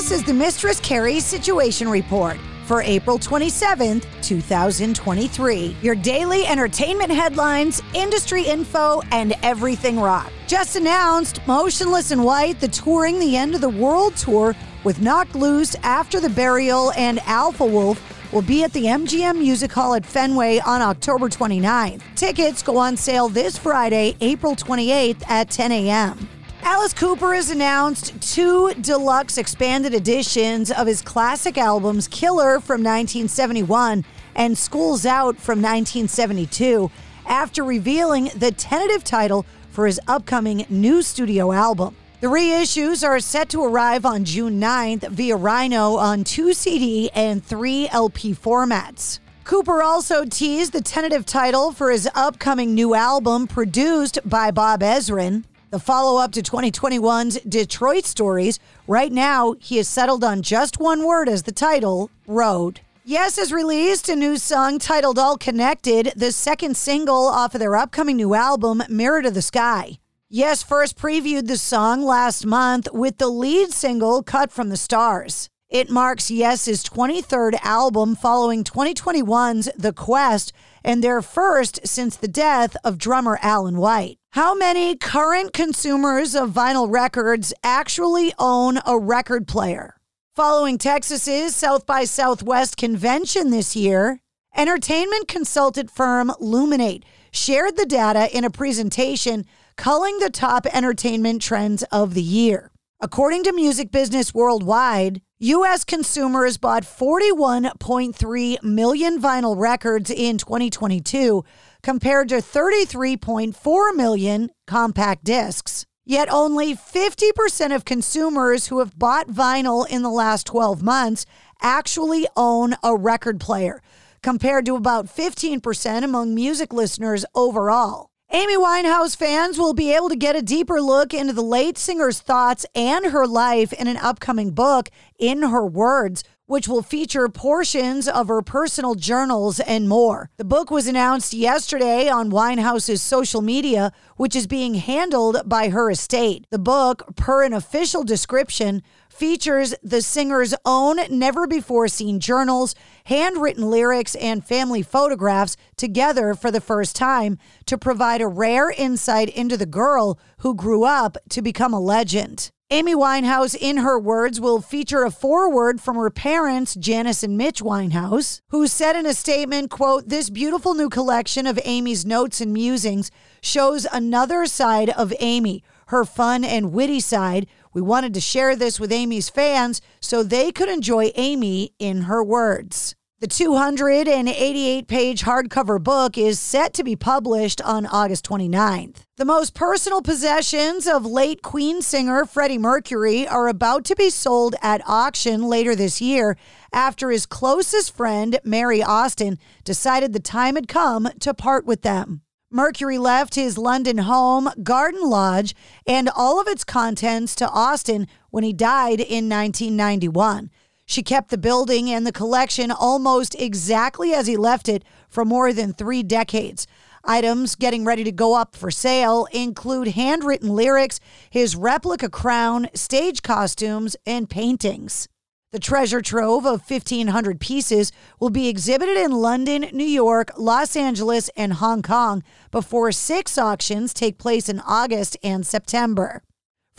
This is the Mistress Carrie Situation Report for April 27th, 2023. Your daily entertainment headlines, industry info, and everything rock. Just announced Motionless in White, the touring the end of the world tour with Knocked Loose, After the Burial, and Alpha Wolf will be at the MGM Music Hall at Fenway on October 29th. Tickets go on sale this Friday, April 28th at 10 a.m. Alice Cooper has announced two deluxe expanded editions of his classic albums Killer from 1971 and Schools Out from 1972 after revealing the tentative title for his upcoming new studio album. The reissues are set to arrive on June 9th via Rhino on 2 CD and 3 LP formats. Cooper also teased the tentative title for his upcoming new album produced by Bob Ezrin. The follow up to 2021's Detroit Stories, right now he has settled on just one word as the title Road. Yes has released a new song titled All Connected, the second single off of their upcoming new album, Mirror to the Sky. Yes first previewed the song last month with the lead single cut from the stars. It marks Yes's 23rd album following 2021's The Quest and their first since the death of drummer Alan White. How many current consumers of vinyl records actually own a record player? Following Texas's South by Southwest convention this year, entertainment consultant firm Luminate shared the data in a presentation culling the top entertainment trends of the year. According to Music Business Worldwide, U.S. consumers bought 41.3 million vinyl records in 2022 compared to 33.4 million compact discs. Yet only 50% of consumers who have bought vinyl in the last 12 months actually own a record player, compared to about 15% among music listeners overall. Amy Winehouse fans will be able to get a deeper look into the late singer's thoughts and her life in an upcoming book, In Her Words, which will feature portions of her personal journals and more. The book was announced yesterday on Winehouse's social media, which is being handled by her estate. The book, per an official description, features the singer's own never before seen journals, handwritten lyrics, and family photographs together for the first time to provide a rare insight into the girl who grew up to become a legend. Amy Winehouse, in her words, will feature a foreword from her parents, Janice and Mitch Winehouse, who said in a statement, quote, This beautiful new collection of Amy's notes and musings shows another side of Amy, her fun and witty side. We wanted to share this with Amy's fans so they could enjoy Amy in her words. The 288 page hardcover book is set to be published on August 29th. The most personal possessions of late Queen singer Freddie Mercury are about to be sold at auction later this year after his closest friend, Mary Austin, decided the time had come to part with them. Mercury left his London home, Garden Lodge, and all of its contents to Austin when he died in 1991. She kept the building and the collection almost exactly as he left it for more than three decades. Items getting ready to go up for sale include handwritten lyrics, his replica crown, stage costumes, and paintings. The treasure trove of 1,500 pieces will be exhibited in London, New York, Los Angeles, and Hong Kong before six auctions take place in August and September.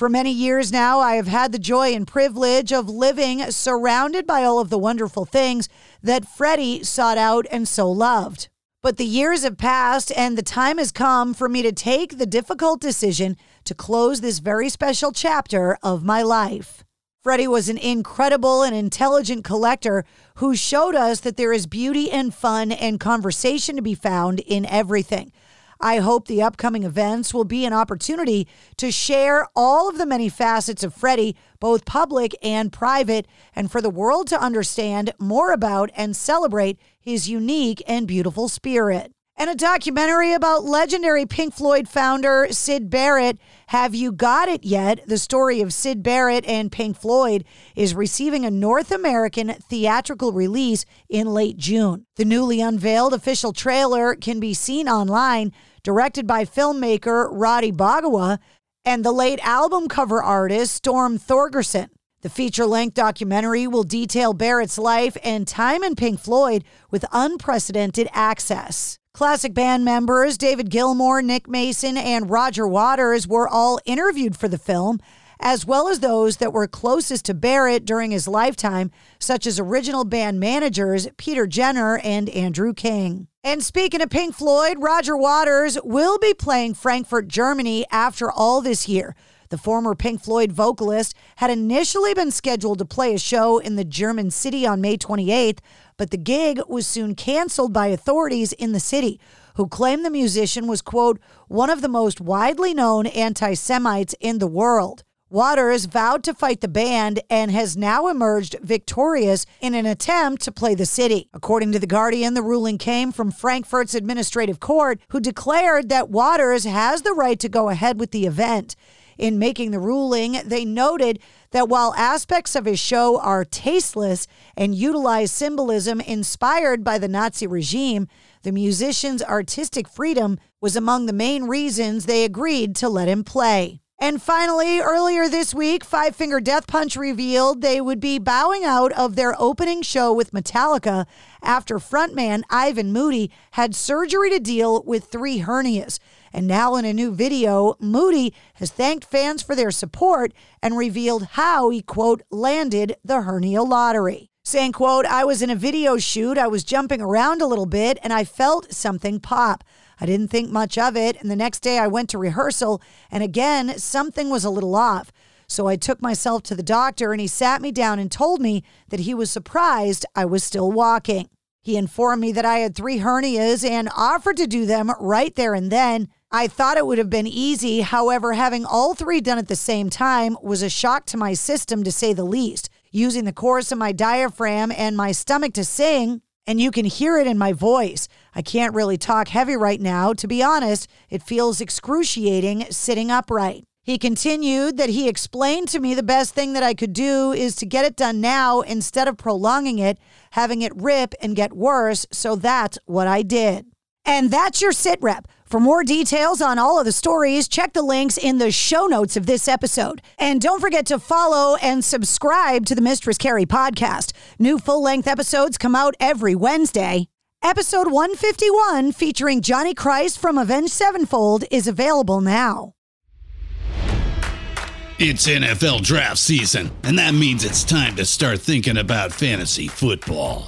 For many years now, I have had the joy and privilege of living surrounded by all of the wonderful things that Freddie sought out and so loved. But the years have passed, and the time has come for me to take the difficult decision to close this very special chapter of my life. Freddie was an incredible and intelligent collector who showed us that there is beauty and fun and conversation to be found in everything. I hope the upcoming events will be an opportunity to share all of the many facets of Freddie, both public and private, and for the world to understand more about and celebrate his unique and beautiful spirit and a documentary about legendary Pink Floyd founder Syd Barrett. Have You Got It Yet? The story of Syd Barrett and Pink Floyd is receiving a North American theatrical release in late June. The newly unveiled official trailer can be seen online, directed by filmmaker Roddy Bogawa and the late album cover artist Storm Thorgerson. The feature length documentary will detail Barrett's life and time in Pink Floyd with unprecedented access. Classic band members David Gilmour, Nick Mason, and Roger Waters were all interviewed for the film, as well as those that were closest to Barrett during his lifetime, such as original band managers Peter Jenner and Andrew King. And speaking of Pink Floyd, Roger Waters will be playing Frankfurt, Germany after all this year. The former Pink Floyd vocalist had initially been scheduled to play a show in the German city on May 28th, but the gig was soon canceled by authorities in the city, who claimed the musician was, quote, one of the most widely known anti Semites in the world. Waters vowed to fight the band and has now emerged victorious in an attempt to play the city. According to The Guardian, the ruling came from Frankfurt's administrative court, who declared that Waters has the right to go ahead with the event. In making the ruling, they noted that while aspects of his show are tasteless and utilize symbolism inspired by the Nazi regime, the musician's artistic freedom was among the main reasons they agreed to let him play. And finally, earlier this week, Five Finger Death Punch revealed they would be bowing out of their opening show with Metallica after frontman Ivan Moody had surgery to deal with three hernias. And now, in a new video, Moody has thanked fans for their support and revealed how he, quote, landed the hernia lottery. Saying, quote, I was in a video shoot, I was jumping around a little bit, and I felt something pop. I didn't think much of it, and the next day I went to rehearsal, and again, something was a little off. So I took myself to the doctor, and he sat me down and told me that he was surprised I was still walking. He informed me that I had three hernias and offered to do them right there and then. I thought it would have been easy. However, having all three done at the same time was a shock to my system, to say the least. Using the chorus of my diaphragm and my stomach to sing, and you can hear it in my voice. I can't really talk heavy right now. To be honest, it feels excruciating sitting upright. He continued that he explained to me the best thing that I could do is to get it done now instead of prolonging it, having it rip and get worse. So that's what I did. And that's your sit rep. For more details on all of the stories, check the links in the show notes of this episode. And don't forget to follow and subscribe to the Mistress Carrie podcast. New full length episodes come out every Wednesday. Episode 151, featuring Johnny Christ from Avenged Sevenfold, is available now. It's NFL draft season, and that means it's time to start thinking about fantasy football.